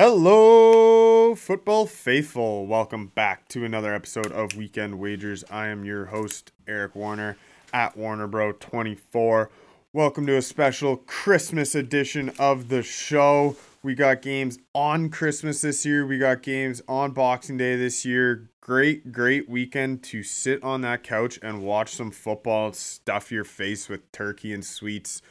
Hello, football faithful. Welcome back to another episode of Weekend Wagers. I am your host, Eric Warner at WarnerBro24. Welcome to a special Christmas edition of the show. We got games on Christmas this year. We got games on Boxing Day this year. Great, great weekend to sit on that couch and watch some football, stuff your face with turkey and sweets.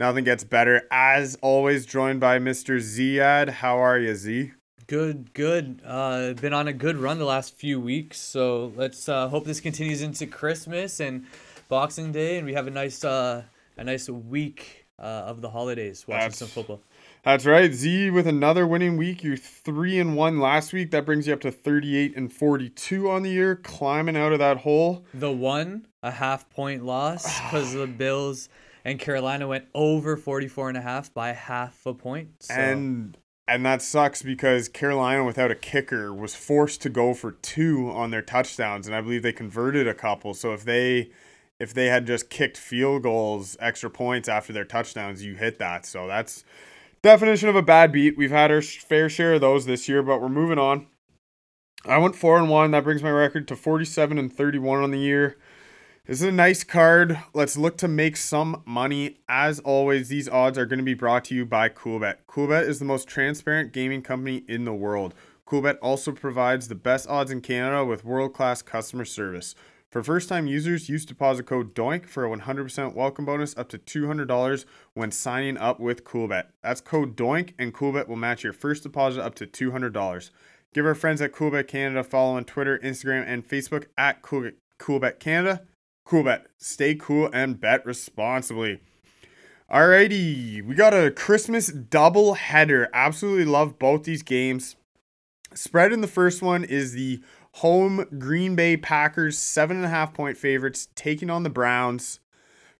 Nothing gets better. As always, joined by Mr. Ziad. How are you, Z? Good, good. Uh, been on a good run the last few weeks, so let's uh, hope this continues into Christmas and Boxing Day, and we have a nice, uh, a nice week uh, of the holidays watching That's- some football. That's right, Z with another winning week. You're three and one last week. That brings you up to 38 and 42 on the year, climbing out of that hole. The one, a half point loss because the Bills and Carolina went over 44 and a half by half a point. So. And and that sucks because Carolina without a kicker was forced to go for two on their touchdowns, and I believe they converted a couple. So if they if they had just kicked field goals, extra points after their touchdowns, you hit that. So that's definition of a bad beat. We've had our fair share of those this year, but we're moving on. I went four and one. That brings my record to forty-seven and thirty-one on the year. This is a nice card. Let's look to make some money. As always, these odds are going to be brought to you by Coolbet. Coolbet is the most transparent gaming company in the world. Coolbet also provides the best odds in Canada with world-class customer service. For first-time users, use deposit code DOINK for a 100% welcome bonus up to $200 when signing up with Coolbet. That's code DOINK and Coolbet will match your first deposit up to $200. Give our friends at Coolbet Canada a follow on Twitter, Instagram, and Facebook at Cool- Coolbet Canada. Coolbet, stay cool and bet responsibly. Alrighty, we got a Christmas double header. Absolutely love both these games. Spread in the first one is the home Green Bay Packers, seven and a half point favorites, taking on the Browns.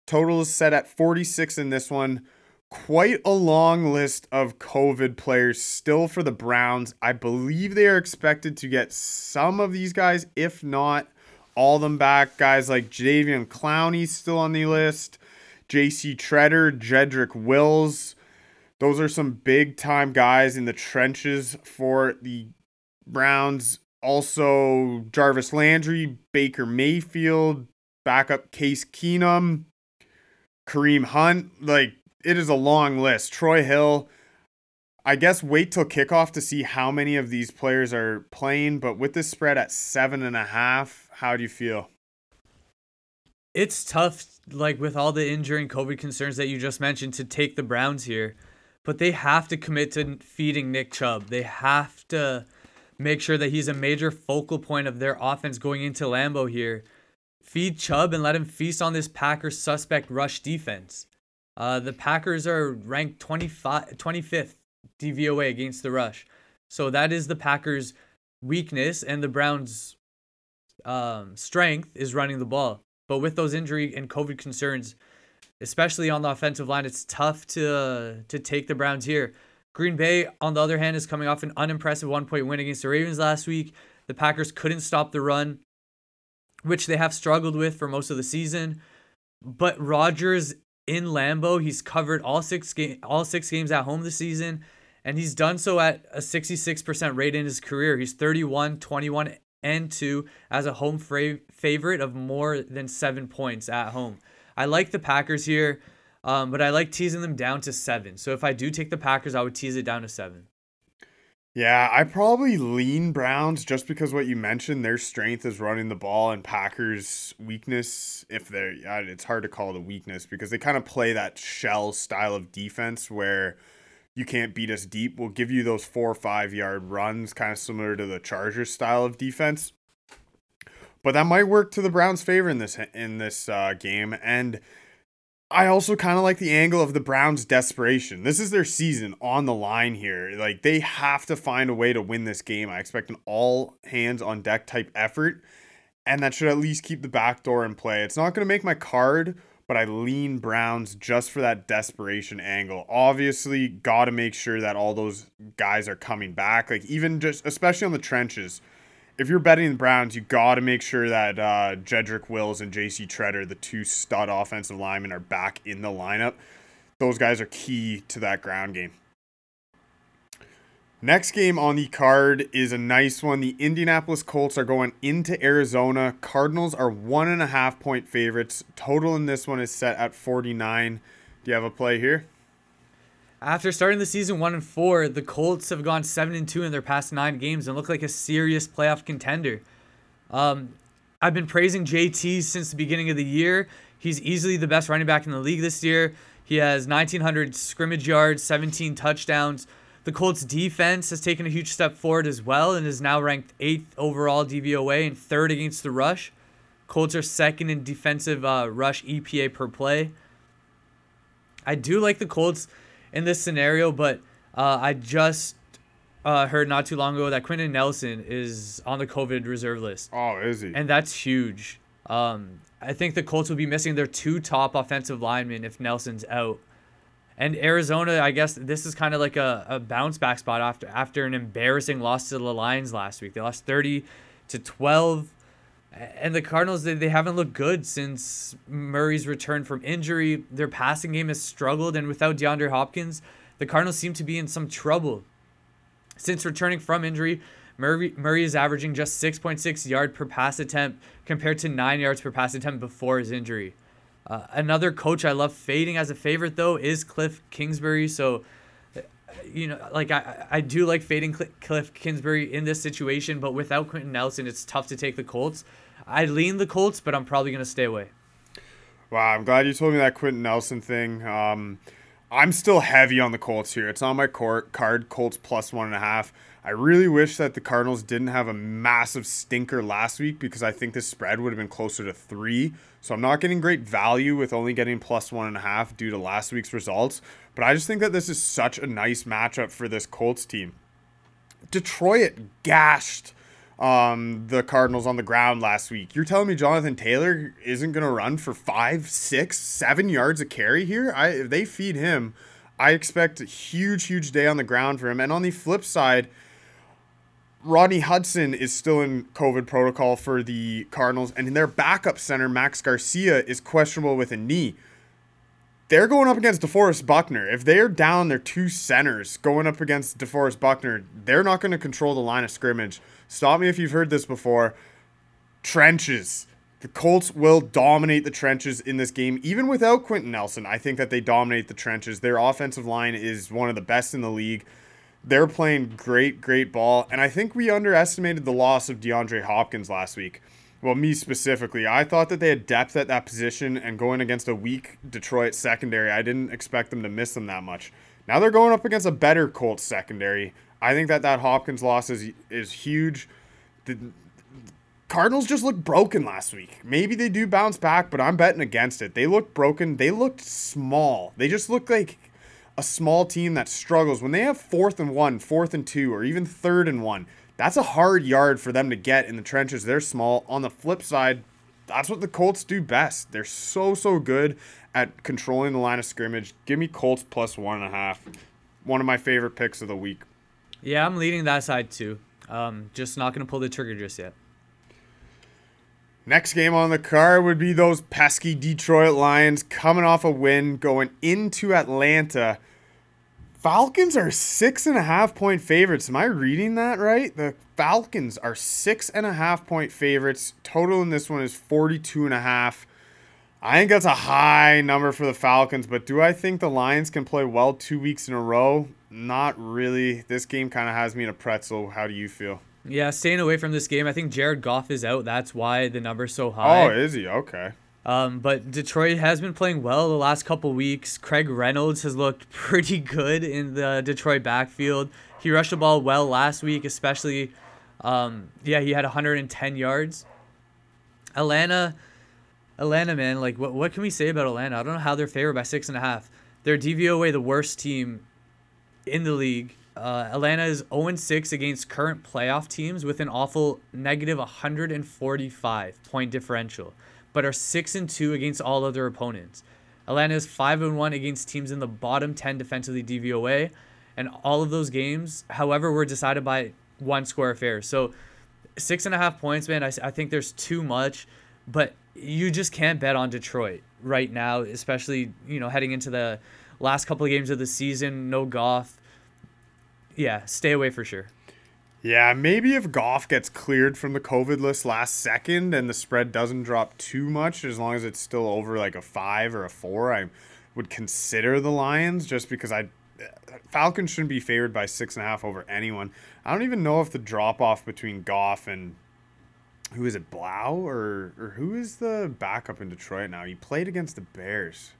Total is set at 46 in this one. Quite a long list of COVID players still for the Browns. I believe they are expected to get some of these guys, if not all them back. Guys like Jadeveon Clowney still on the list. JC Tretter, Jedrick Wills. Those are some big time guys in the trenches for the Browns. Also, Jarvis Landry, Baker Mayfield, backup Case Keenum, Kareem Hunt. Like, it is a long list. Troy Hill. I guess wait till kickoff to see how many of these players are playing, but with this spread at seven and a half, how do you feel? it's tough, like with all the injury and COVID concerns that you just mentioned, to take the Browns here. But they have to commit to feeding Nick Chubb. They have to make sure that he's a major focal point of their offense going into Lambeau here. Feed Chubb and let him feast on this Packers suspect rush defense. Uh, the Packers are ranked 25, 25th DVOA against the rush. So that is the Packers' weakness, and the Browns' um, strength is running the ball. But with those injury and COVID concerns, especially on the offensive line, it's tough to to take the Browns here. Green Bay, on the other hand, is coming off an unimpressive one point win against the Ravens last week. The Packers couldn't stop the run, which they have struggled with for most of the season. But Rodgers in Lambeau, he's covered all six all six games at home this season, and he's done so at a 66% rate in his career. He's 31, 21, and 2 as a home fra- favorite of more than 7 points at home. I like the Packers here, um, but I like teasing them down to 7. So if I do take the Packers, I would tease it down to 7. Yeah, I probably lean Browns just because what you mentioned, their strength is running the ball, and Packers' weakness, if they're, it's hard to call it a weakness because they kind of play that shell style of defense where you can't beat us deep. We'll give you those four or five yard runs, kind of similar to the Chargers style of defense. But that might work to the Browns' favor in this in this uh, game, and I also kind of like the angle of the Browns' desperation. This is their season on the line here. Like they have to find a way to win this game. I expect an all hands on deck type effort, and that should at least keep the back door in play. It's not going to make my card, but I lean Browns just for that desperation angle. Obviously, got to make sure that all those guys are coming back. Like even just especially on the trenches. If you're betting the Browns, you got to make sure that uh, Jedrick Wills and J.C. Tretter, the two stud offensive linemen, are back in the lineup. Those guys are key to that ground game. Next game on the card is a nice one. The Indianapolis Colts are going into Arizona. Cardinals are one and a half point favorites. Total in this one is set at 49. Do you have a play here? After starting the season one and four, the Colts have gone seven and two in their past nine games and look like a serious playoff contender. Um, I've been praising JT since the beginning of the year. He's easily the best running back in the league this year. He has 1,900 scrimmage yards, 17 touchdowns. The Colts defense has taken a huge step forward as well and is now ranked eighth overall DVOA and third against the rush. Colts are second in defensive uh, rush EPA per play. I do like the Colts in this scenario, but uh, I just uh, heard not too long ago that Quenton Nelson is on the COVID reserve list. Oh, is he? And that's huge. Um, I think the Colts will be missing their two top offensive linemen if Nelson's out. And Arizona, I guess this is kind of like a, a bounce back spot after after an embarrassing loss to the Lions last week. They lost 30 to 12. And the Cardinals, they, they haven't looked good since Murray's return from injury. Their passing game has struggled, and without DeAndre Hopkins, the Cardinals seem to be in some trouble. Since returning from injury, Murray, Murray is averaging just 6.6 yard per pass attempt compared to 9 yards per pass attempt before his injury. Uh, another coach I love fading as a favorite though is Cliff Kingsbury. So, you know, like I, I do like fading Cliff Kingsbury in this situation, but without Quenton Nelson, it's tough to take the Colts. I lean the Colts, but I'm probably gonna stay away. Wow, I'm glad you told me that Quenton Nelson thing. Um, I'm still heavy on the Colts here. It's on my court card, Colts plus one and a half. I really wish that the Cardinals didn't have a massive stinker last week because I think the spread would have been closer to three. So I'm not getting great value with only getting plus one and a half due to last week's results. But I just think that this is such a nice matchup for this Colts team. Detroit gashed um, the Cardinals on the ground last week. You're telling me Jonathan Taylor isn't going to run for five, six, seven yards a carry here? I if they feed him, I expect a huge, huge day on the ground for him. And on the flip side, Rodney Hudson is still in COVID protocol for the Cardinals, and their backup center, Max Garcia, is questionable with a knee. They're going up against DeForest Buckner. If they're down their two centers going up against DeForest Buckner, they're not going to control the line of scrimmage. Stop me if you've heard this before. Trenches. The Colts will dominate the trenches in this game, even without Quenton Nelson. I think that they dominate the trenches. Their offensive line is one of the best in the league. They're playing great, great ball. And I think we underestimated the loss of DeAndre Hopkins last week. Well, me specifically. I thought that they had depth at that position and going against a weak Detroit secondary, I didn't expect them to miss them that much. Now they're going up against a better Colts secondary. I think that that Hopkins loss is is huge. The Cardinals just looked broken last week. Maybe they do bounce back, but I'm betting against it. They looked broken. They looked small. They just look like a small team that struggles when they have fourth and one, fourth and two, or even third and one. That's a hard yard for them to get in the trenches. They're small. On the flip side, that's what the Colts do best. They're so, so good at controlling the line of scrimmage. Give me Colts plus one and a half. One of my favorite picks of the week. Yeah, I'm leading that side too. Um, just not going to pull the trigger just yet. Next game on the card would be those pesky Detroit Lions coming off a win, going into Atlanta Falcons are six and a half point favorites. Am I reading that right? The Falcons are six and a half point favorites. Total in this one is 42 and a half. I think that's a high number for the Falcons, but do I think the Lions can play well two weeks in a row? Not really. This game kind of has me in a pretzel. How do you feel? Yeah, staying away from this game. I think Jared Goff is out. That's why the number's so high. Oh, is he? Okay. Um, but Detroit has been playing well the last couple weeks. Craig Reynolds has looked pretty good in the Detroit backfield. He rushed the ball well last week, especially. Um, yeah, he had 110 yards. Atlanta, Atlanta, man, like what what can we say about Atlanta? I don't know how they're favored by six and a half. They're DVOA the worst team in the league. Uh, Atlanta is 0 6 against current playoff teams with an awful negative 145 point differential but are 6 and 2 against all other opponents. Atlanta is 5 and 1 against teams in the bottom 10 defensively DVOA, and all of those games, however, were decided by one score affairs. So six and a half points, man. I, I think there's too much, but you just can't bet on Detroit right now, especially you know heading into the last couple of games of the season. No Goff. Yeah, stay away for sure. Yeah, maybe if Goff gets cleared from the COVID list last second and the spread doesn't drop too much, as long as it's still over like a five or a four, I would consider the Lions just because I Falcons shouldn't be favored by six and a half over anyone. I don't even know if the drop off between Goff and who is it, Blau or or who is the backup in Detroit now? He played against the Bears.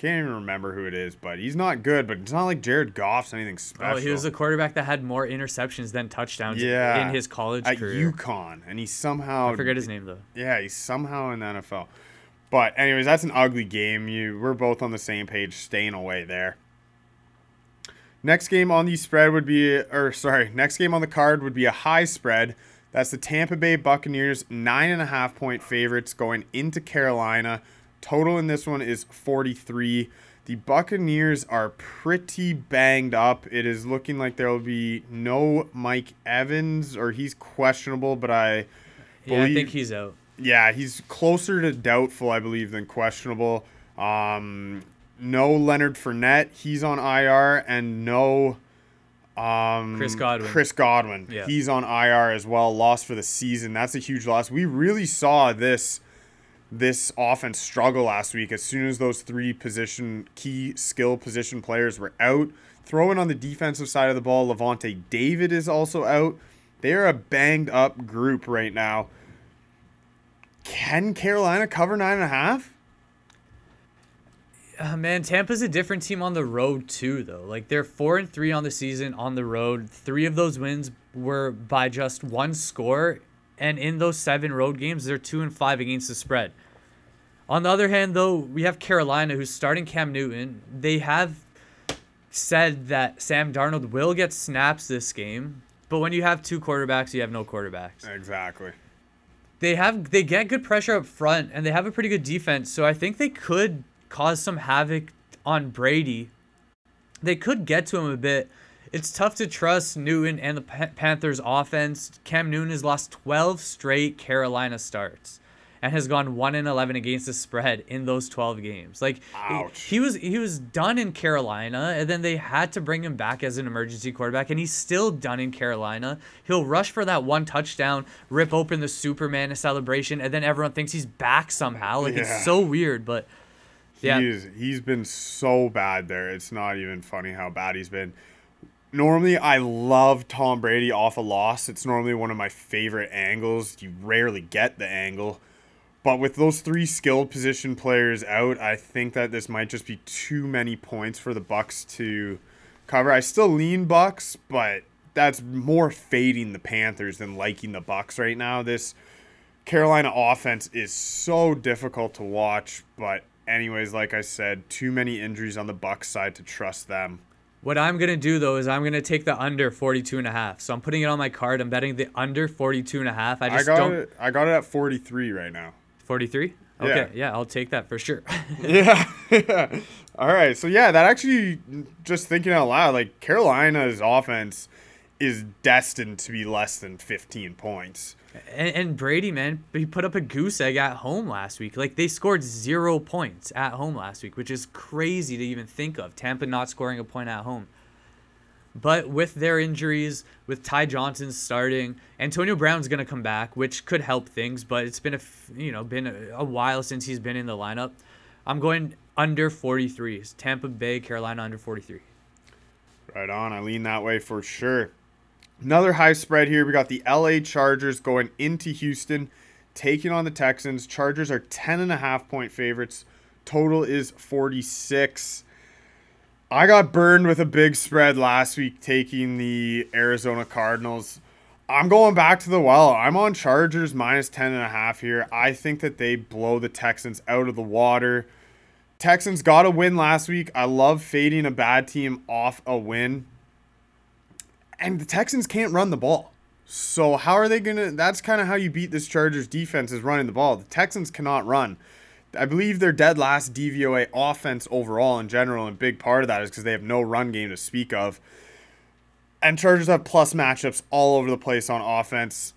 Can't even remember who it is, but he's not good. But it's not like Jared Goff's anything special. Oh, he was a quarterback that had more interceptions than touchdowns Yeah. in his college at career. UConn, and he somehow I forget his name though. Yeah, he's somehow in the NFL. But anyways, that's an ugly game. You we're both on the same page, staying away there. Next game on the spread would be, or sorry, next game on the card would be a high spread. That's the Tampa Bay Buccaneers, nine and a half point favorites going into Carolina. Total in this one is 43. The Buccaneers are pretty banged up. It is looking like there will be no Mike Evans, or he's questionable, but I Yeah, I believe- think he's out. yeah, he's closer to doubtful, I believe, than questionable. Um, no Leonard Fournette, he's on IR, and no um, Chris Godwin. Chris Godwin, Yeah. he's on IR as well. Lost for the season. That's a huge loss. We really saw this this offense struggle last week as soon as those three position key skill position players were out. Throwing on the defensive side of the ball, Lavonte David is also out. They're a banged up group right now. Can Carolina cover nine and a half? Uh, man, Tampa's a different team on the road too, though. Like they're four and three on the season on the road. Three of those wins were by just one score, and in those seven road games, they're two and five against the spread. On the other hand, though, we have Carolina who's starting Cam Newton. They have said that Sam Darnold will get snaps this game, but when you have two quarterbacks, you have no quarterbacks Exactly. they have they get good pressure up front and they have a pretty good defense so i think they could cause some havoc on brady they could get to him a bit it's tough to trust newton and the panthers offense cam newton has lost 12 straight carolina starts and has gone 1 and 11 against the spread in those 12 games like Ouch. he was he was done in carolina and then they had to bring him back as an emergency quarterback and he's still done in carolina he'll rush for that one touchdown rip open the superman celebration and then everyone thinks he's back somehow like Yeah. it's so weird but yeah He's he's been so bad there. It's not even funny how bad he's been. Normally, I love Tom Brady off a loss. It's normally one of my favorite angles. You rarely get the angle. But with those three skilled position players out, I think that this might just be too many points for the Bucks to cover. I still lean Bucks, but that's more fading the Panthers than liking the Bucks right now. This Carolina offense is so difficult to watch, but anyways, like I said, too many injuries on the Bucks side to trust them. What i'm gonna do though is i'm gonna take the under 42 and a half so i'm putting it on my card i'm betting the under 42 and a half i I, got don't it. I got it at 43 right now. 43 Yeah. okay yeah i'll take that for sure Yeah. All right. So yeah, that actually just thinking out loud, like Carolina's offense is destined to be less than 15 points. And, and Brady, man, he put up a goose egg at home last week. Like they scored zero points at home last week, which is crazy to even think of. Tampa not scoring a point at home. But with their injuries, with Ty Johnson starting, Antonio Brown's gonna come back, which could help things. But it's been a you know been a, a while since he's been in the lineup. I'm going under 43. Tampa Bay, Carolina under 43. Right on. I lean that way for sure. Another high spread here. We got the LA Chargers going into Houston, taking on the Texans. Chargers are 10 and a half point favorites. Total is 46. I got burned with a big spread last week taking the Arizona Cardinals. I'm going back to the well. I'm on Chargers minus 10 and a half here. I think that they blow the Texans out of the water. Texans got a win last week. I love fading a bad team off a win. And the Texans can't run the ball. So how are they to That's kind of how you beat this Chargers defense is running the ball. The Texans cannot run. I believe they're dead last DVOA offense overall in general, and big part of that is because they have no run game to speak of. And Chargers have plus matchups all over the place on offense.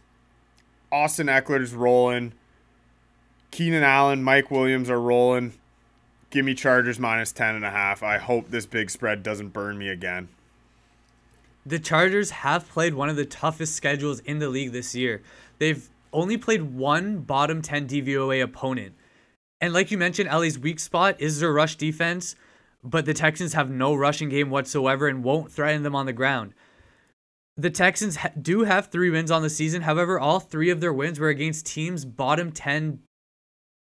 Austin Ekeler's rolling. Keenan Allen, Mike Williams are rolling. Give me Chargers minus 10 and a half. I hope this big spread doesn't burn me again. The Chargers have played one of the toughest schedules in the league this year. They've only played one bottom 10 DVOA opponent. And like you mentioned, Ellie's weak spot is their rush defense, but the Texans have no rushing game whatsoever and won't threaten them on the ground. The Texans ha- do have three wins on the season. However, all three of their wins were against teams bottom 10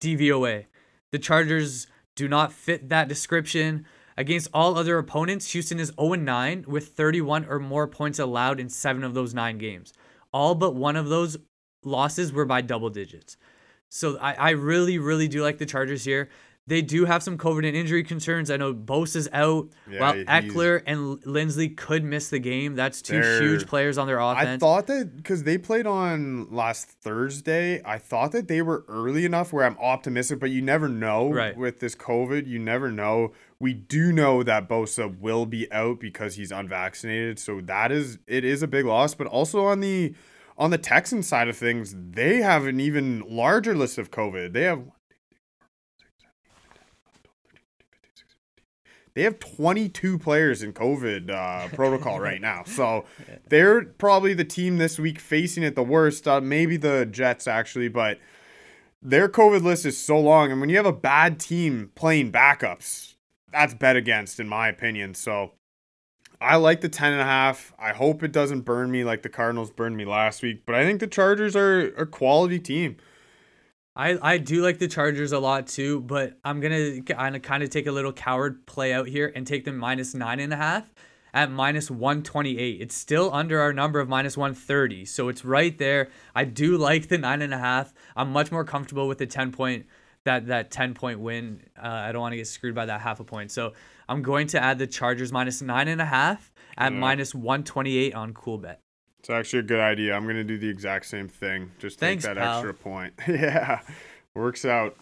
DVOA. The Chargers do not fit that description. Against all other opponents, Houston is 0 9 with 31 or more points allowed in seven of those nine games. All but one of those losses were by double digits. So I, I really, really do like the Chargers here. They do have some COVID and injury concerns. I know Bose is out. Yeah, while Ekeler and Linsley could miss the game. That's 2 huge players on their offense. I thought that because they played on last Thursday, I thought that they were early enough where I'm optimistic, but you never know Right. with this COVID. You never know. We do know that Bosa will be out because he's unvaccinated, so that is it is a big loss. But also on the on the Texan side of things, they have an even larger list of COVID. They have They have 22 players in COVID uh, protocol right now. So they're probably the team this week facing it the worst. Uh, maybe the Jets, actually, but their COVID list is so long. And when you have a bad team playing backups, that's bet against, in my opinion. So I like the 10 and a half. I hope it doesn't burn me like the Cardinals burned me last week, but I think the Chargers are a quality team. I, I do like the Chargers a lot too, but I'm gonna of kind of take a little coward play out here and take them minus nine and a half at minus 128. It's still under our number of minus 130, so it's right there. I do like the nine and a half. I'm much more comfortable with the 10 point that that 10 point win. Uh, I don't want to get screwed by that half a point, so I'm going to add the Chargers minus nine and a half at Yeah. minus 128 on Coolbet. It's actually a good idea. I'm going to do the exact same thing. Just take Thanks, that pal. extra point. yeah, works out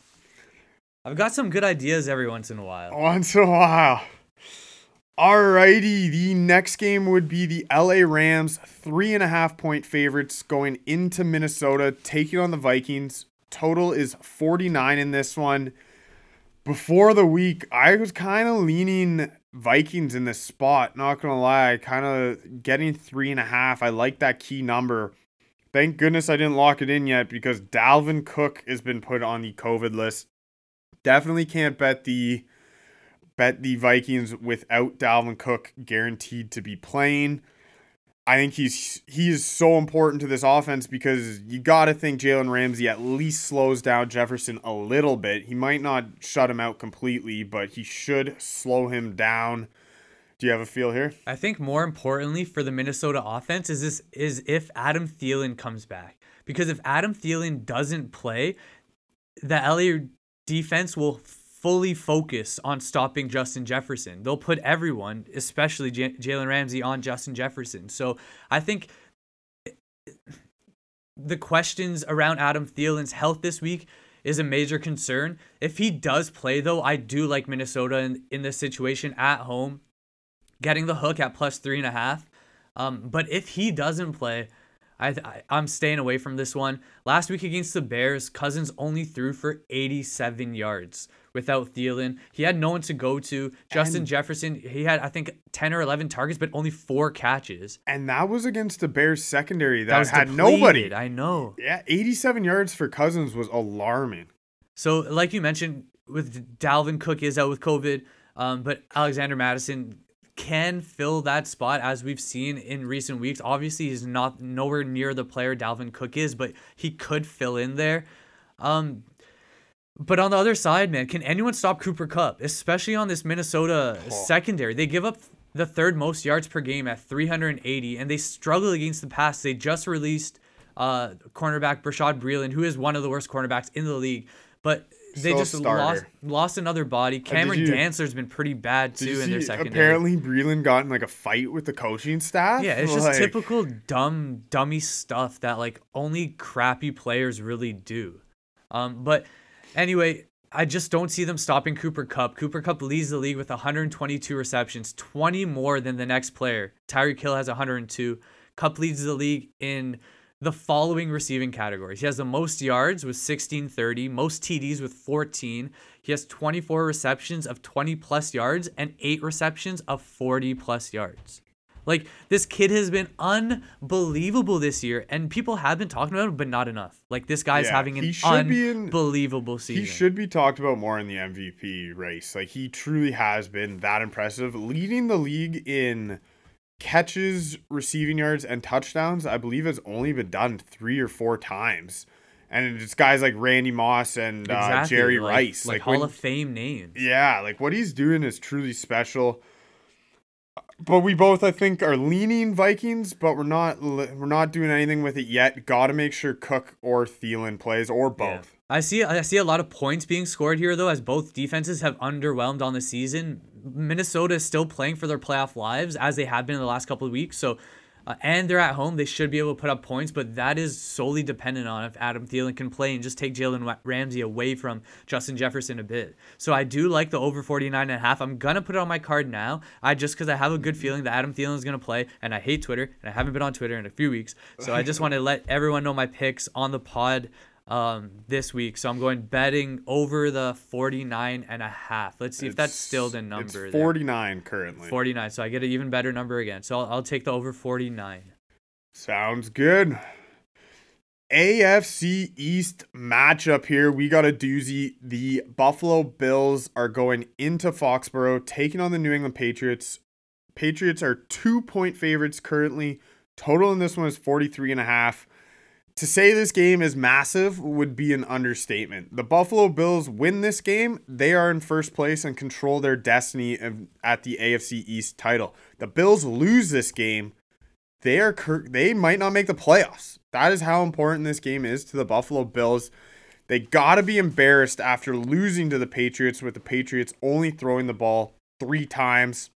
I've got some good ideas every once in a while. once in a while. Alrighty, the next game would be the LA Rams, three and a half point favorites going into Minnesota, taking on the Vikings. Total is 49 in this one. Before the week, I was kind of leaning Vikings in this spot. Not gonna lie, kind of getting three and a half. I like that key number. Thank goodness I didn't lock it in yet because Dalvin Cook has been put on the COVID list. Definitely can't bet the bet the Vikings without Dalvin Cook guaranteed to be playing. I think he's he is so important to this offense because you got to think Jalen Ramsey at least slows down Jefferson a little bit. He might not shut him out completely, but he should slow him down. Do you have a feel here? I think more importantly for the Minnesota offense is this is if Adam Thielen comes back. Because if Adam Thielen doesn't play, the LA defense will fully focus on stopping Justin Jefferson. They'll put everyone, especially J- Jalen Ramsey, on Justin Jefferson. So I think the questions around Adam Thielen's health this week is a major concern. If he does play, though, I do like Minnesota in, in this situation at home, getting the hook at plus three and a half. Um, but if he doesn't play, I, I I'm staying away from this one. Last week against the Bears, Cousins only threw for 87 yards without Thielen. He had no one to go to. Justin And- Jefferson, he had I think 10 or 11 targets, but only four catches. And that was against the Bears secondary that, was had depleted, nobody. I know. Yeah, 87 yards for Cousins was alarming. So, like you mentioned, with Dalvin Cook is out with COVID, um, but Alexander Mattison can fill that spot as we've seen in recent weeks. Obviously, he's not nowhere near the player Dalvin Cook is, but he could fill in there. Um, but on the other side, man, can anyone stop Cooper Kupp, especially on this Minnesota secondary? They give up the third most yards per game at 380, and they struggle against the pass. They just released uh, cornerback Brashad Breeland, who is one of the worst cornerbacks in the league, but they just starter. lost lost another body. Cameron you- Dancer's been pretty bad too in their secondary. apparently Breeland got in like a fight with the coaching staff. Yeah, it's just Like, typical dumb, dummy stuff that like only crappy players really do. Um, but anyway, I just don't see them stopping Cooper Kupp. Cooper Kupp leads the league with 122 receptions, 20 more than the next player. Tyreek Hill has 102. Kupp leads the league in the following receiving categories. He has the most yards with 1630, most TDs with 14. He has 24 receptions of 20 plus yards and 8 receptions of 40 plus yards. Like this kid has been unbelievable this year, and people have been talking about him, but not enough. Like this guy's Yeah, having an be in- unbelievable season. He should be talked about more in the MVP race. Like he truly has been that impressive, leading the league in catches, receiving yards, and touchdowns. I believe has only been done three or four times, and it's guys like Randy Moss and uh, Exactly, Jerry like- Rice. like, Like, Hall when- of Fame names. yeah, like what he's doing is truly special. But we both, I think, are leaning Vikings, but we're not we're not doing anything with it yet. Got to make sure Cook or Thielen plays, or Yeah. both. I see. I see a lot of points being scored here, though, as both defenses have underwhelmed on the season. Minnesota is still playing for their playoff lives, as they have been in the last couple of weeks. So, uh, and they're at home; they should be able to put up points. But that is solely dependent on if Adam Thielen can play and just take Jalen Ramsey away from Justin Jefferson a bit. So I do like the over 49 and a half. I'm gonna put it on my card now. I just because I have a good feeling that Adam Thielen is gonna play, and I hate Twitter, and I haven't been on Twitter in a few weeks. So I just want to let everyone know my picks on the pod um this week so i'm going betting over the 49 and a half let's see if that's still the number It's there. 49 currently. 49 so i get an even better number again so i'll, I'll take the over 49 Sounds good. AFC East matchup here. We got a doozy. The Buffalo Bills are going into Foxborough, taking on the New England Patriots. Patriots are two point favorites currently. Total in this one is 43 and a half. To say this game is massive would be an understatement. The Buffalo Bills win this game, they are in first place and control their destiny at the AFC East title. The Bills lose this game, they are they might not make the playoffs. That is how important this game is to the Buffalo Bills. They got to be embarrassed after losing to the Patriots with the Patriots only throwing the ball 3 times.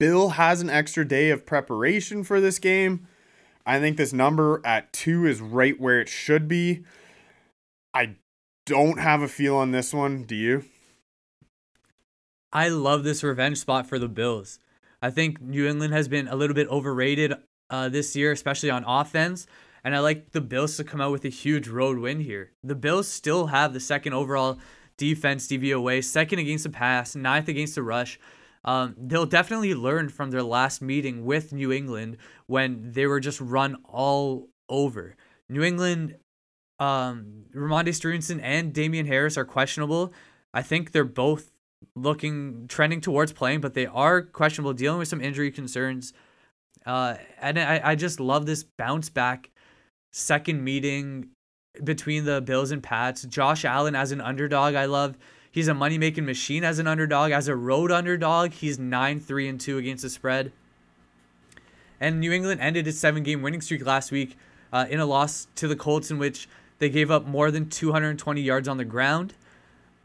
Bill has an extra day of preparation for this game. I think this number at 2 is right where it should be. I don't have a feel on this one, do you? i love this revenge spot for the bills i think new england has been a little bit overrated uh, this year especially on offense and i like the bills to come out with a huge road win here the bills still have the second overall defense DVOA, second against the pass, ninth against the rush. Um, they'll definitely learn from their last meeting with New England when they were just run all over. New England, um, Rhamondre Stevenson and Damien Harris are questionable. I think they're both looking trending towards playing, but they are questionable, dealing with some injury concerns. Uh, and I, I just love this bounce back second meeting between the Bills and Pats. Josh Allen as an underdog, I love. He's a money making machine as an underdog. As a road underdog, he's 9 3 and 2 against the spread. And New England ended its seven game winning streak last week uh, in a loss to the Colts, in which they gave up more than 220 yards on the ground.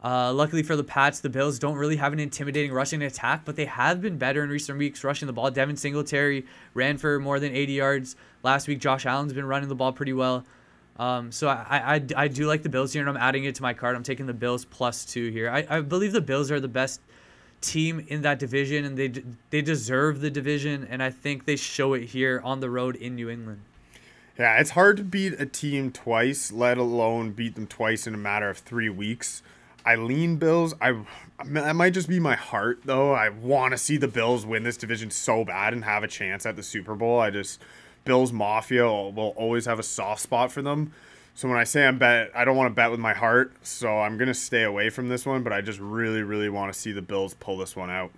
Uh, luckily for the Pats, the Bills don't really have an intimidating rushing attack, but they have been better in recent weeks rushing the ball. Devin Singletary ran for more than 80 yards last week. Josh Allen's been running the ball pretty well. Um, so I, I, I do like the Bills here, and I'm adding it to my card. I'm taking the Bills plus two here. I, I believe the Bills are the best team in that division, and they they deserve the division, and I think they show it here on the road in New England. Yeah, it's hard to beat a team twice, let alone beat them twice in a matter of three weeks. I lean Bills. I that might just be my heart though. I want to see the Bills win this division so bad and have a chance at the Super Bowl. I just Bills Mafia will, always have a soft spot for them. So when I say I'm bet, I don't want to bet with my heart. So I'm gonna stay away from this one. But I just really, really want to see the Bills pull this one out.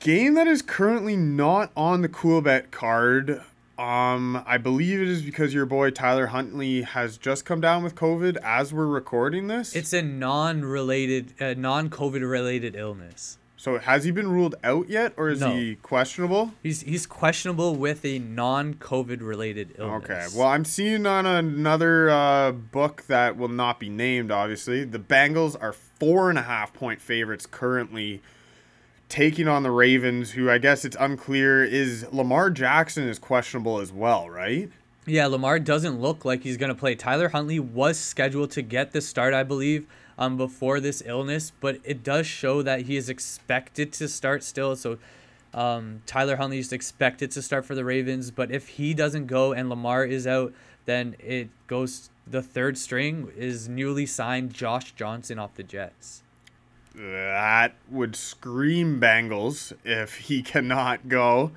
Game that is currently not on the Coolbet card. Um, I believe it is because your boy Tyler Huntley has just come down with COVID as we're recording this. It's a non-related, uh, non-COVID related illness. So has he been ruled out yet, or is No. he questionable? He's he's questionable with a non-COVID related illness. Okay. Well, I'm seeing on another uh, book that will not be named. Obviously, the Bengals are four and a half point favorites currently, taking on the Ravens, who I guess it's unclear is Lamar Jackson is questionable as well, right? Yeah, Lamar doesn't look like he's going to play. Tyler Huntley was scheduled to get the start, I believe, um, before this illness, but it does show that he is expected to start still. So um, Tyler Huntley is expected to start for the Ravens, but if he doesn't go and Lamar is out, then it goes. The third string is newly signed Josh Johnson off the Jets. that would scream Bengals if he cannot go.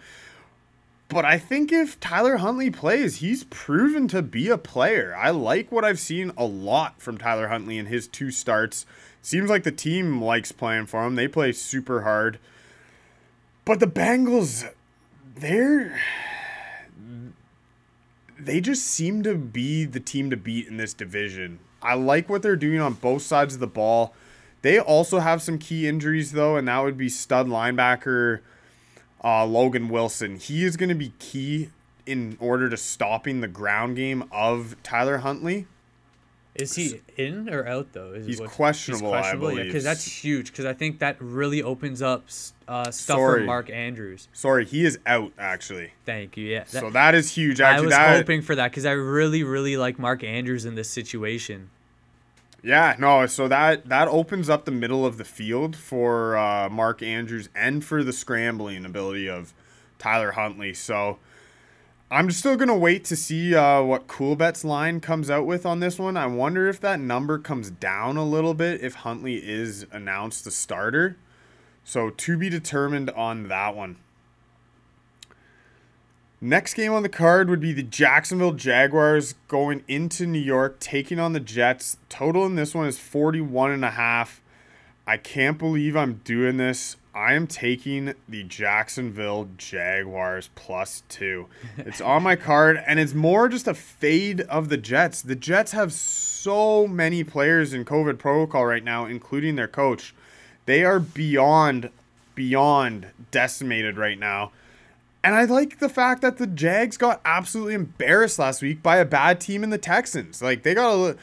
But I think if Tyler Huntley plays, he's proven to be a player. I like what I've seen a lot from Tyler Huntley in his two starts. Seems like the team likes playing for him. They play super hard. But the Bengals, they're they just seem to be the team to beat in this division. I like what they're doing on both sides of the ball. They also have some key injuries though, and that would be stud linebacker uh, Logan Wilson. He is going to be key in order to stopping the ground game of Tyler Huntley. Is he in or out though? Is he's questionable, he's questionable. Yeah, because that's huge. Because I think that really opens up uh, stuff Sorry. for Mark Andrews. Sorry, he is out actually. Thank you. Yeah. That, so that is huge. Actually, I was that, hoping for that because I really, really like Mark Andrews in this situation. Yeah, no, so that that opens up the middle of the field for uh, Mark Andrews and for the scrambling ability of Tyler Huntley. So I'm still gonna wait to see uh, what Coolbet's line comes out with on this one. I wonder if that number comes down a little bit if Huntley is announced the starter. So to be determined on that one. Next game on the card would be the Jacksonville Jaguars going into New York, taking on the Jets. Total in this one is 41 and a half. I can't believe I'm doing this. I am taking the Jacksonville Jaguars plus two. It's on my card, and it's more just a fade of the Jets. The Jets have so many players in COVID protocol right now, including their coach. They are beyond, beyond decimated right now. And I like the fact that the Jags got absolutely embarrassed last week by a bad team in the Texans. Like they got a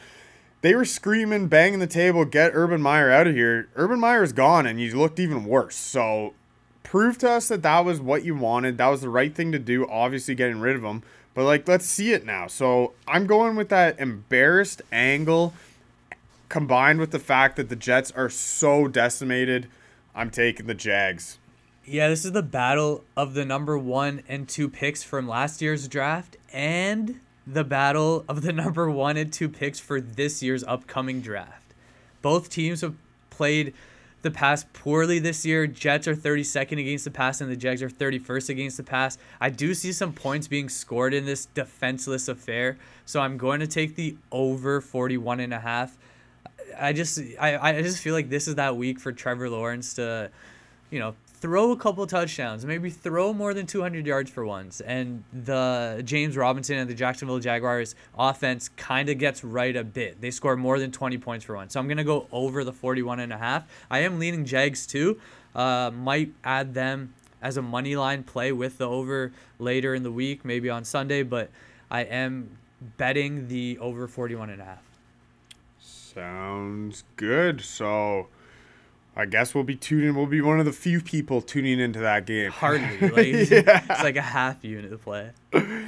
they were screaming, banging the table, get Urban Meyer out of here. Urban Meyer is gone and you looked even worse. So prove to us that that was what you wanted. That was the right thing to do, obviously getting rid of him. But like let's see it now. So I'm going with that embarrassed angle combined with the fact that the Jets are so decimated. I'm taking the Jags. Yeah, this is the battle of the number one and two picks from last year's draft and the battle of the number one and two picks for this year's upcoming draft. Both teams have played the pass poorly this year. Jets are 32nd against the pass and the Jags are 31st against the pass. I do see some points being scored in this defenseless affair, so I'm going to take the over 41 and a half. I just I, I just feel like this is that week for Trevor Lawrence to you know, throw a couple touchdowns, maybe throw more than 200 yards for once. And the James Robinson and the Jacksonville Jaguars offense kind of gets right a bit. They score more than 20 points for once. So I'm going to go over the 41 and a half. I am leaning Jags too. Uh, might add them as a money line play with the over later in the week, maybe on Sunday, but I am betting the over 41 and a half. Sounds good. So I guess we'll be tuning. We'll be one of the few people tuning into that game. Hardly, like yeah. it's like a half unit to play.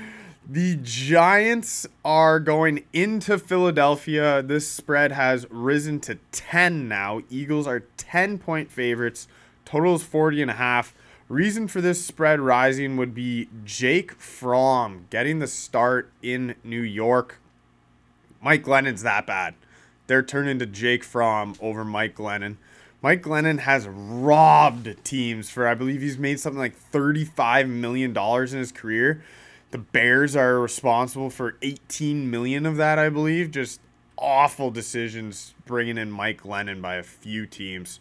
The Giants are going into Philadelphia. This spread has risen to 10 now. Eagles are 10 point favorites. Total is 40 and a half. Reason for this spread rising would be Jake Fromm getting the start in New York. Mike Glennon's that bad. They're turning to Jake Fromm over Mike Glennon. Mike Glennon has robbed teams for I believe he's made something like $35 million in his career. The Bears are responsible for 18 million of that, I believe. Just awful decisions bringing in Mike Glennon by a few teams.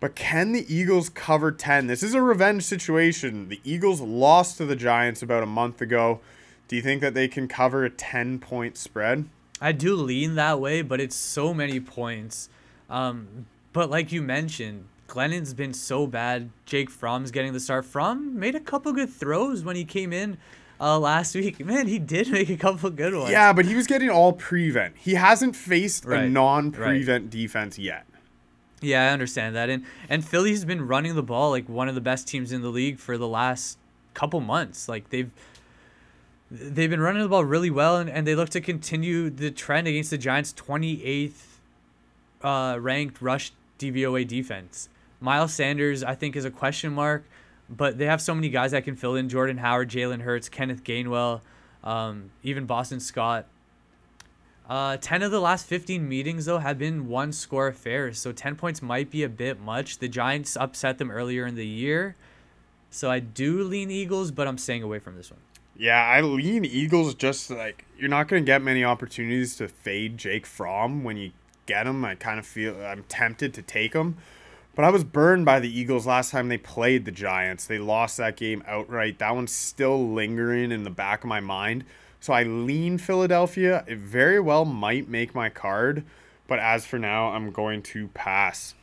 But can the Eagles cover 10? This is a revenge situation. The Eagles lost to the Giants about a month ago. Do you think that they can cover a 10 point spread? I do lean that way, but it's so many points. Um, but like you mentioned, Glennon's been so bad. Jake Fromm's getting the start. Fromm made a couple good throws when he came in uh, last week. Man, he did make a couple good ones. Yeah, but he was getting all prevent. He hasn't faced right. a non-prevent right. defense yet. Yeah, I understand that. And and Philly's been running the ball like one of the best teams in the league for the last couple months. Like they've they've been running the ball really well and, and they look to continue the trend against the Giants 28th uh, ranked rush DVOA defense. Miles Sanders, I think, is a question mark, but they have so many guys that can fill in Jordan Howard, Jalen Hurts, Kenneth Gainwell, um, even Boston Scott. Uh, 10 of the last 15 meetings, though, have been one score affairs, so 10 points might be a bit much. The Giants upset them earlier in the year, so I do lean Eagles, but I'm staying away from this one. Yeah, I lean Eagles just like you're not going to get many opportunities to fade Jake Fromm when you get him. I kind of feel I'm tempted to take him. But I was burned by the Eagles last time they played the Giants. They lost that game outright. That one's still lingering in the back of my mind. So I lean Philadelphia. It very well might make my card, but as for now, I'm going to pass.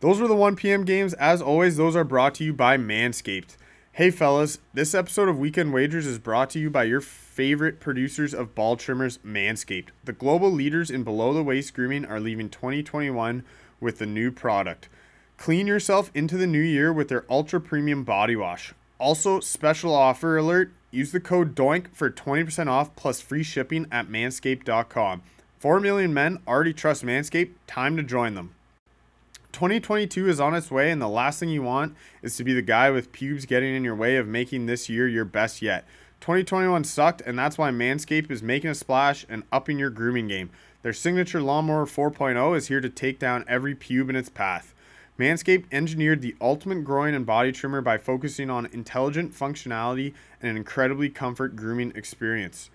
Those were the 1 p.m. games. As always, those are brought to you by Manscaped. Hey, fellas, this episode of Weekend Wagers is brought to you by your favorite producers of ball trimmers, Manscaped. The global leaders in below the waist grooming are leaving 2021 with the new product. Clean yourself into the new year with their ultra premium body wash. Also, special offer alert use the code DOINK for 20% off plus free shipping at manscaped.com. 4 million men already trust Manscaped. Time to join them. 2022 is on its way, and the last thing you want is to be the guy with pubes getting in your way of making this year your best yet. 2021 sucked, and that's why Manscaped is making a splash and upping your grooming game. Their signature Lawnmower 4.0 is here to take down every pube in its path. Manscaped engineered the ultimate groin and body trimmer by focusing on intelligent functionality and an incredibly comfort grooming experience.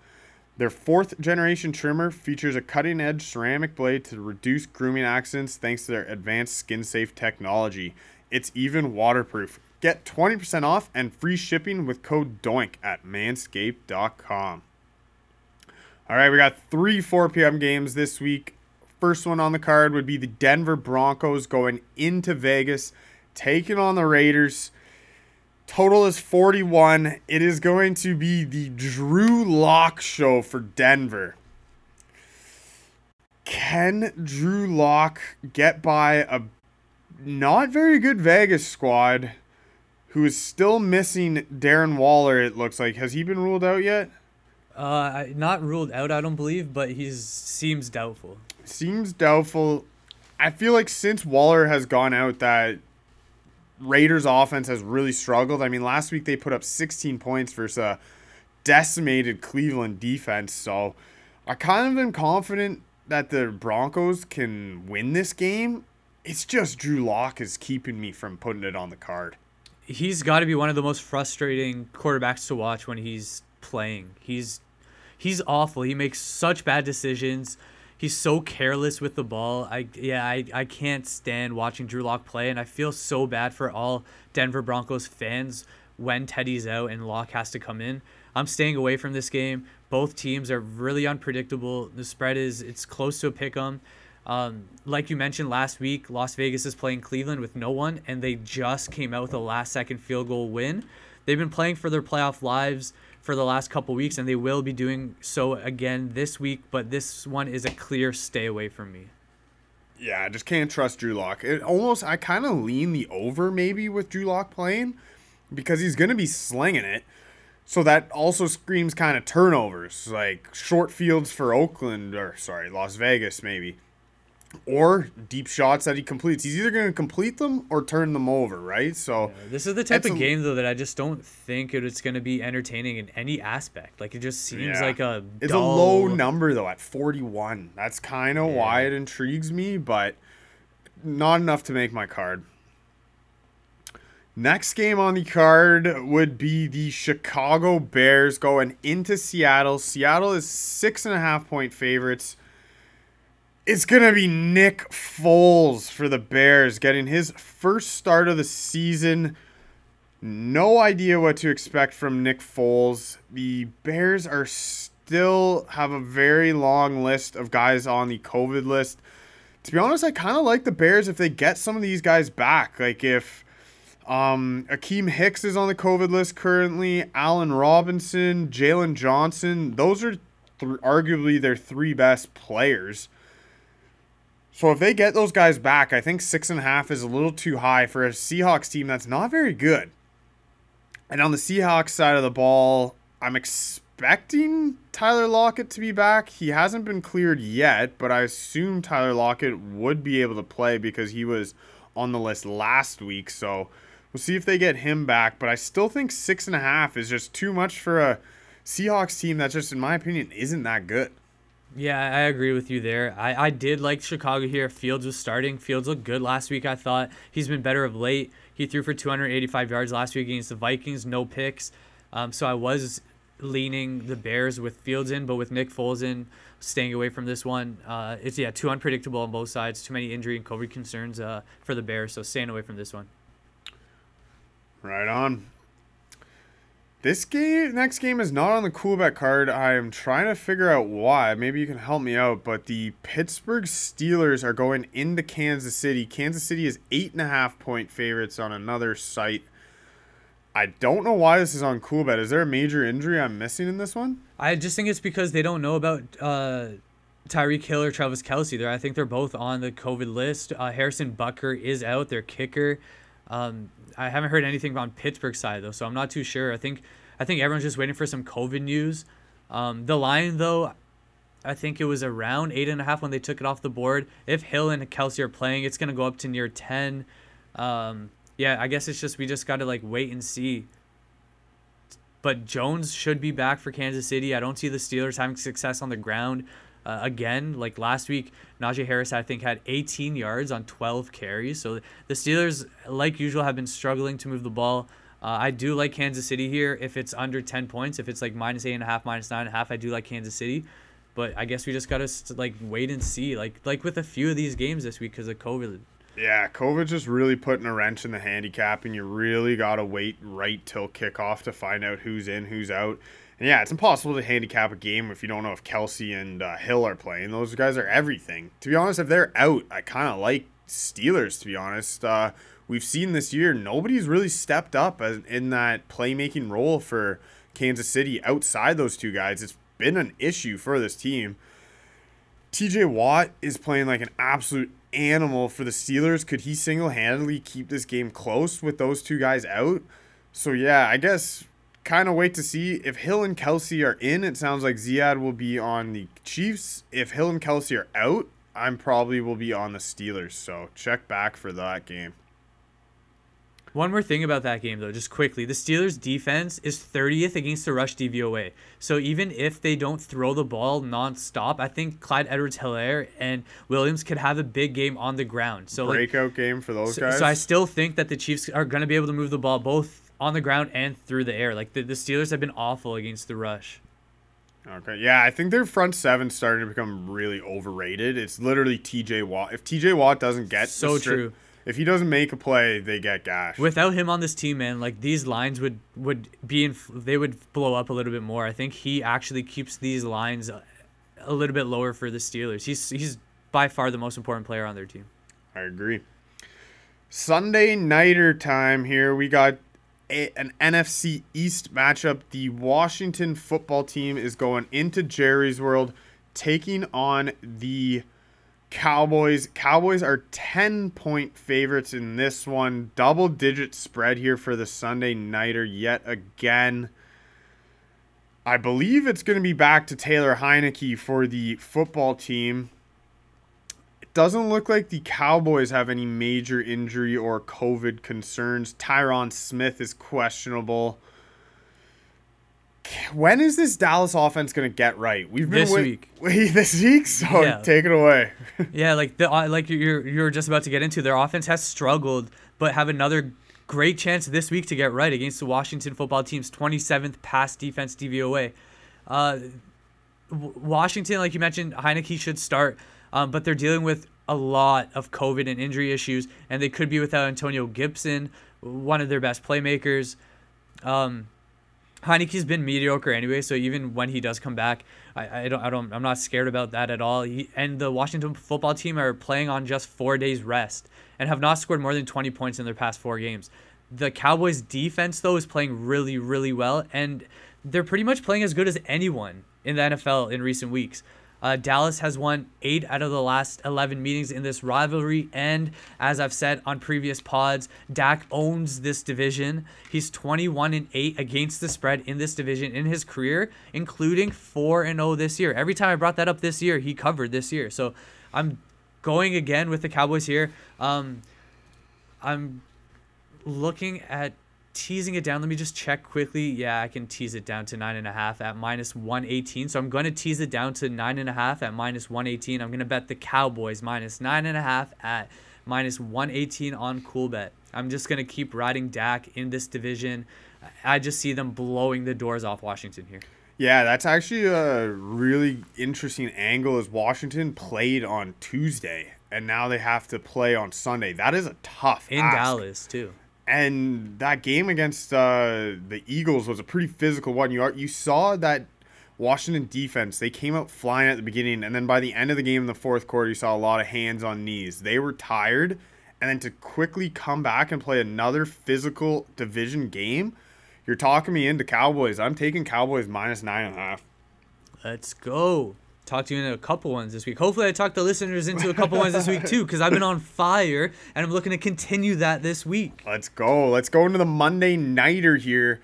Their fourth generation trimmer features a cutting edge ceramic blade to reduce grooming accidents thanks to their advanced skin safe technology. It's even waterproof. Get 20% off and free shipping with code DOINK at manscaped.com. All right, we got three 4 p.m. games this week. First one on the card would be the Denver Broncos going into Vegas, taking on the Raiders. Total is 41. It is going to be the Drew Lock show for Denver. Can Drew Lock get by a not very good Vegas squad who is still missing Darren Waller, it looks like? Has he been ruled out yet? Uh, not ruled out, I don't believe, but he seems doubtful. Seems doubtful. I feel like since Waller has gone out, that Raiders offense has really struggled. I mean, last week they put up 16 points versus a decimated Cleveland defense. So I kind of am confident that the Broncos can win this game. It's just Drew Lock is keeping me from putting it on the card. He's got to be one of the most frustrating quarterbacks to watch when he's playing. He's he's awful. He makes such bad decisions he's so careless with the ball. I yeah, I, I can't stand watching Drew Lock play, and I feel so bad for all Denver Broncos fans when Teddy's out and Lock has to come in. I'm staying away from this game. Both teams are really unpredictable. The spread is it's close to a pick 'em. Um, like you mentioned last week, Las Vegas is playing Cleveland with no one, and they just came out with a last second field goal win. They've been playing for their playoff lives for the last couple weeks, and they will be doing so again this week. But this one is a clear stay away from me. Yeah, I just can't trust Drew Lock. It almost I kind of lean the over maybe with Drew Lock playing because he's gonna be slinging it. So that also screams kind of turnovers, like short fields for Oakland or sorry, Las Vegas maybe or deep shots that he completes. He's either going to complete them or turn them over, right? So yeah, this is the type of a, game though that I just don't think it's going to be entertaining in any aspect. Like it just seems yeah. like a it's a low number though at 41. That's kind of yeah. why it intrigues me, but not enough to make my card. Next game on the card would be the Chicago Bears going into Seattle. Seattle is six and a half point favorites. It's going to be Nick Foles for the Bears getting his first start of the season. No idea what to expect from Nick Foles. The Bears are still have a very long list of guys on the COVID list. To be honest, I kind of like the Bears if they get some of these guys back. Like if um, Akiem Hicks is on the COVID list currently, Allen Robinson, Jaylon Johnson. Those are th- arguably their three best players. So if they get those guys back, I think six and a half is a little too high for a Seahawks team that's not very good. And on the Seahawks side of the ball, I'm expecting Tyler Lockett to be back. He hasn't been cleared yet, but I assume Tyler Lockett would be able to play because he was on the list last week. So we'll see if they get him back. But I still think six and a half is just too much for a Seahawks team that just, in my opinion, isn't that good. Yeah, I agree with you there. I, I did like Chicago here. Fields was starting. Fields looked good last week, I thought. He's been better of late. He threw for 285 yards last week against the Vikings, no picks. Um, so I was leaning the Bears with Fields in, but with Nick Foles in, staying away from this one. Uh, it's, yeah, too unpredictable on both sides. Too many injury and COVID concerns uh, for the Bears, so staying away from this one. Right on. This game, next game is not on the Coolbet card. I am trying to figure out why. Maybe you can help me out. But the Pittsburgh Steelers are going into Kansas City. Kansas City is eight and a half point favorites on another site. I don't know why this is on Coolbet. Is there a major injury I'm missing in this one? I just think it's because they don't know about uh, Tyreek Hill or Travis Kelce. There, I think they're both on the COVID list. Uh, Harrison Butker is out. Their kicker. Um, I haven't heard anything on Pittsburgh side though, so I'm not too sure. I think I think everyone's just waiting for some COVID news. Um, the line though, I think it was around eight and a half when they took it off the board. If Hill and Kelce are playing, it's gonna go up to near ten. Um, yeah, I guess it's just we just gotta like wait and see. But Jones should be back for Kansas City. I don't see the Steelers having success on the ground. Uh, again, like last week, Najee Harris, I think, had 18 yards on 12 carries. So the Steelers, like usual, have been struggling to move the ball. Uh, I do like Kansas City here if it's under 10 points. If it's like minus 8.5, minus 9.5, I do like Kansas City. But I guess we just got to like wait and see. Like like with a few of these games this week because of COVID. Yeah, COVID's just really putting a wrench in the handicap, and you really got to wait right till kickoff to find out who's in, who's out. And yeah, it's impossible to handicap a game if you don't know if Kelce and uh, Hill are playing. Those guys are everything. To be honest, if they're out, I kind of like Steelers, to be honest. Uh, we've seen this year, nobody's really stepped up as, in that playmaking role for Kansas City outside those two guys. It's been an issue for this team. TJ Watt is playing like an absolute animal for the Steelers. Could he single handedly keep this game close with those two guys out? So, yeah, I guess kind of wait to see if Hill and Kelce are in. It sounds like Ziad will be on the Chiefs. If Hill and Kelce are out, I'm probably will be on the Steelers. So check back for that game. One more thing about that game, though, just quickly. The Steelers' defense is 30th against the rush DVOA. So even if they don't throw the ball nonstop, I think Clyde Edwards Helaire and Williams could have a big game on the ground. So Breakout like, game for those so, guys. So I still think that the Chiefs are going to be able to move the ball both on the ground and through the air. Like the, the Steelers have been awful against the rush. Okay, yeah, I think their front seven starting to become really overrated. It's literally T.J. Watt. If T.J. Watt doesn't get so true, if he doesn't make a play, they get gashed. Without him on this team, man, like these lines would would be in, they would blow up a little bit more. I think he actually keeps these lines a, a little bit lower for the Steelers. He's he's by far the most important player on their team. I agree. Sunday nighter time here. We got a, an NFC East matchup. The Washington football team is going into Jerry's World, taking on the Cowboys. Cowboys are 10 point favorites in this one. Double digit spread here for the Sunday Nighter yet again. I believe it's going to be back to Taylor Heinicke for the football team doesn't look like the Cowboys have any major injury or COVID concerns. Tyron Smith is questionable. When is this Dallas offense going to get right? We've been this week. Wait, this week, so yeah. take it away. yeah, like the uh, like you're you're just about to get into. Their offense has struggled, but have another great chance this week to get right against the Washington football team's 27th pass defense DVOA. Uh, Washington, like you mentioned, Heinicke should start um, but they're dealing with a lot of COVID and injury issues, and they could be without Antonio Gibson, one of their best playmakers. Um, Heinicke's been mediocre anyway, so even when he does come back, I, I don't I don't I'm not scared about that at all. He, and the Washington football team are playing on just four days rest and have not scored more than 20 points in their past four games. The Cowboys defense though is playing really really well, and they're pretty much playing as good as anyone in the NFL in recent weeks. Uh, Dallas has won eight out of the last 11 meetings in this rivalry. And as I've said on previous pods, Dak owns this division. He's 21 and 8 against the spread in this division in his career, including 4 and 0 this year. Every time I brought that up this year, he covered this year. So I'm going again with the Cowboys here. Um, I'm looking at teasing it down. Let me just check quickly. Yeah, I can tease it down to nine and a half at minus 118. So I'm going to tease it down to nine and a half at minus 118. I'm going to bet the Cowboys minus nine and a half at minus 118 on Coolbet. I'm just going to keep riding Dak in this division. I just see them blowing the doors off Washington here. Yeah, that's actually a really interesting angle as Washington played on Tuesday and now they have to play on Sunday. That is a tough in ask. Dallas too. And that game against uh, the Eagles was a pretty physical one. You are, you saw that Washington defense. They came out flying at the beginning, and then by the end of the game in the fourth quarter, you saw a lot of hands on knees. They were tired, and then to quickly come back and play another physical division game, you're talking me into Cowboys. I'm taking Cowboys minus nine and a half. Let's go talk to you in a couple ones this week. Hopefully, I talk the listeners into a couple ones this week too, because I've been on fire and I'm looking to continue that this week. Let's go. Let's go into the Monday nighter here.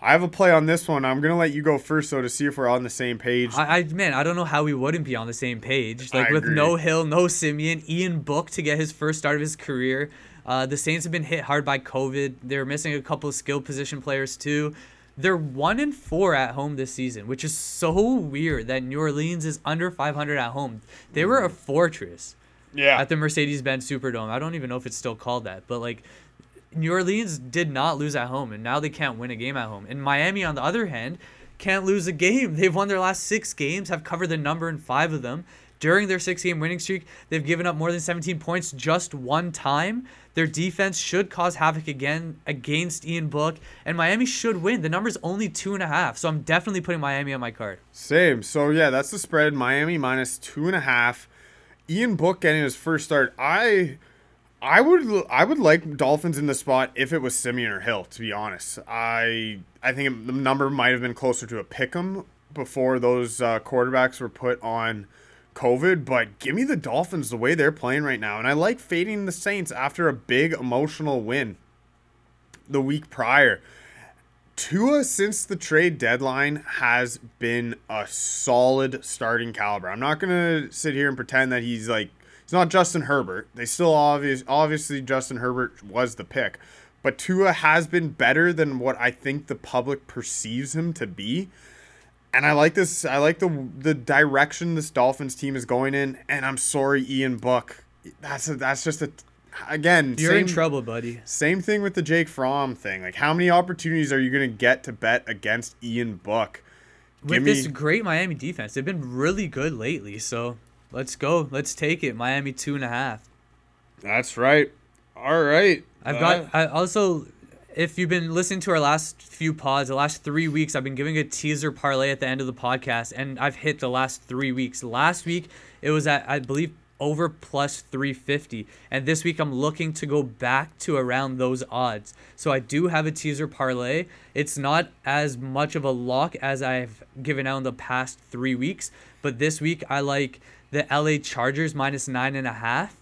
I have a play on this one. I'm gonna let you go first, though, to see if we're on the same page. I, I man, I don't know how we wouldn't be on the same page. Like I with agree. no Hill, no Siemian, Ian Book to get his first start of his career. Uh, the Saints have been hit hard by COVID. They're missing a couple of skill position players too. They're one and four at home this season, which is so weird that New Orleans is under 500 at home. They were a mm. fortress. Yeah. At the Mercedes-Benz Superdome. I don't even know if it's still called that, but like New Orleans did not lose at home, and now they can't win a game at home. And Miami, on the other hand, can't lose a game. They've won their last six games, have covered the number in five of them. During their six game winning streak, they've given up more than 17 points just one time. Their defense should cause havoc again against Ian Book, and Miami should win. The number's only two and a half, so I'm definitely putting Miami on my card. Same. So yeah, that's the spread. Miami minus two and a half. Ian Book getting his first start. I. I would I would like Dolphins in the spot if it was Siemian or Hill. To be honest, I I think the number might have been closer to a pick 'em before those uh, quarterbacks were put on COVID, but give me the Dolphins the way they're playing right now. And I like fading the Saints after a big emotional win the week prior. Tua, since the trade deadline, has been a solid starting caliber. I'm not going to sit here and pretend that he's like, he's not Justin Herbert. They still obvious, obviously, Justin Herbert was the pick. But Tua has been better than what I think the public perceives him to be and I like this. I like the the direction this Dolphins team is going in. And I'm sorry, Ian Book. That's a, that's just a again. You're same, in trouble, buddy. Same thing with the Jake Fromm thing. Like, how many opportunities are you gonna get to bet against Ian Book? Give with me, this great Miami defense, they've been really good lately. So let's go. Let's take it. Miami two and a half. That's right. All right. I've uh, got. I also if you've been listening to our last few pods, the last three weeks, I've been giving a teaser parlay at the end of the podcast, and I've hit the last three weeks. Last week, it was at, I believe, over plus 350. And this week, I'm looking to go back to around those odds. So I do have a teaser parlay. It's not as much of a lock as I've given out in the past three weeks, but this week, I like the LA Chargers minus nine and a half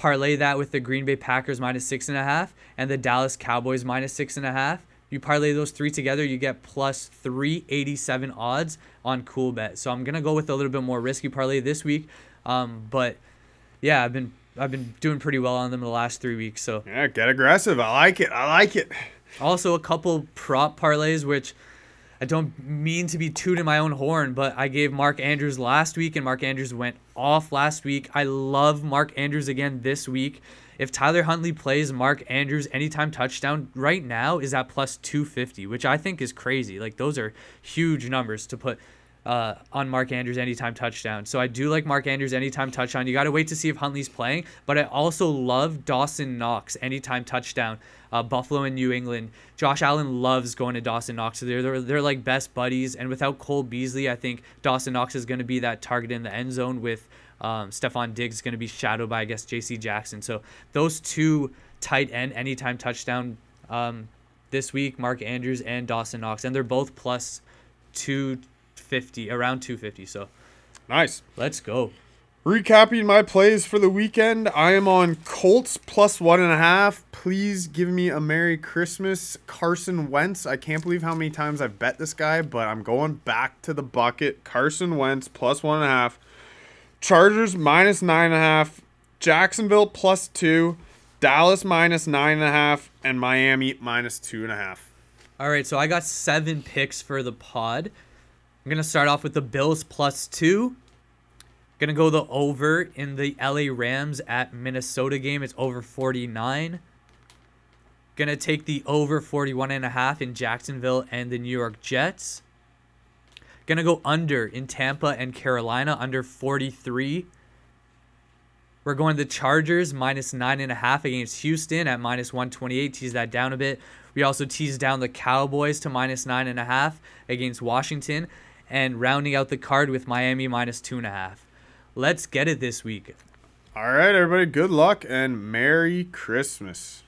parlay that with the Green Bay Packers minus six and a half and the Dallas Cowboys minus six and a half. You parlay those three together, you get plus 387 odds on Coolbet. So I'm gonna go with a little bit more risky parlay this week, um, but yeah, I've been I've been doing pretty well on them the last three weeks. So yeah, get aggressive. I like it. I like it. Also, a couple prop parlays, which I don't mean to be tooting my own horn, but I gave Mark Andrews last week, and Mark Andrews went off last week. I love Mark Andrews again this week. If Tyler Huntley plays Mark Andrews anytime touchdown right now is at plus 250, which I think is crazy. Like those are huge numbers to put uh, on Mark Andrews anytime touchdown. So I do like Mark Andrews anytime touchdown. You got to wait to see if Huntley's playing, but I also love Dawson Knox anytime touchdown. Uh, Buffalo and New England. Josh Allen loves going to Dawson Knox. They're, they're, they're like best buddies. And without Cole Beasley, I think Dawson Knox is going to be that target in the end zone with um, Stefon Diggs going to be shadowed by, I guess, J.C. Jackson. So those two tight end anytime touchdown um, this week, Mark Andrews and Dawson Knox. And they're both plus two 250, around 250. So nice. Let's go. Recapping my plays for the weekend, I am on Colts plus one and a half. Please give me a Merry Christmas, Carson Wentz. I can't believe how many times I've bet this guy, but I'm going back to the bucket. Carson Wentz plus one and a half. Chargers minus nine and a half. Jacksonville plus two. Dallas minus nine and a half. and Miami minus two and a half. All right, so I got seven picks for the pod. I'm gonna start off with the Bills plus two. Gonna go the over in the LA Rams at Minnesota game. It's over 49. Gonna take the over 41 and a half in Jacksonville and the New York Jets. Gonna go under in Tampa and Carolina under 43. We're going the Chargers minus nine and a half against Houston at minus 128. Tease that down a bit. We also tease down the Cowboys to minus nine and a half against Washington, and rounding out the card with Miami minus two and a half. Let's get it this week. All right, everybody. Good luck and Merry Christmas.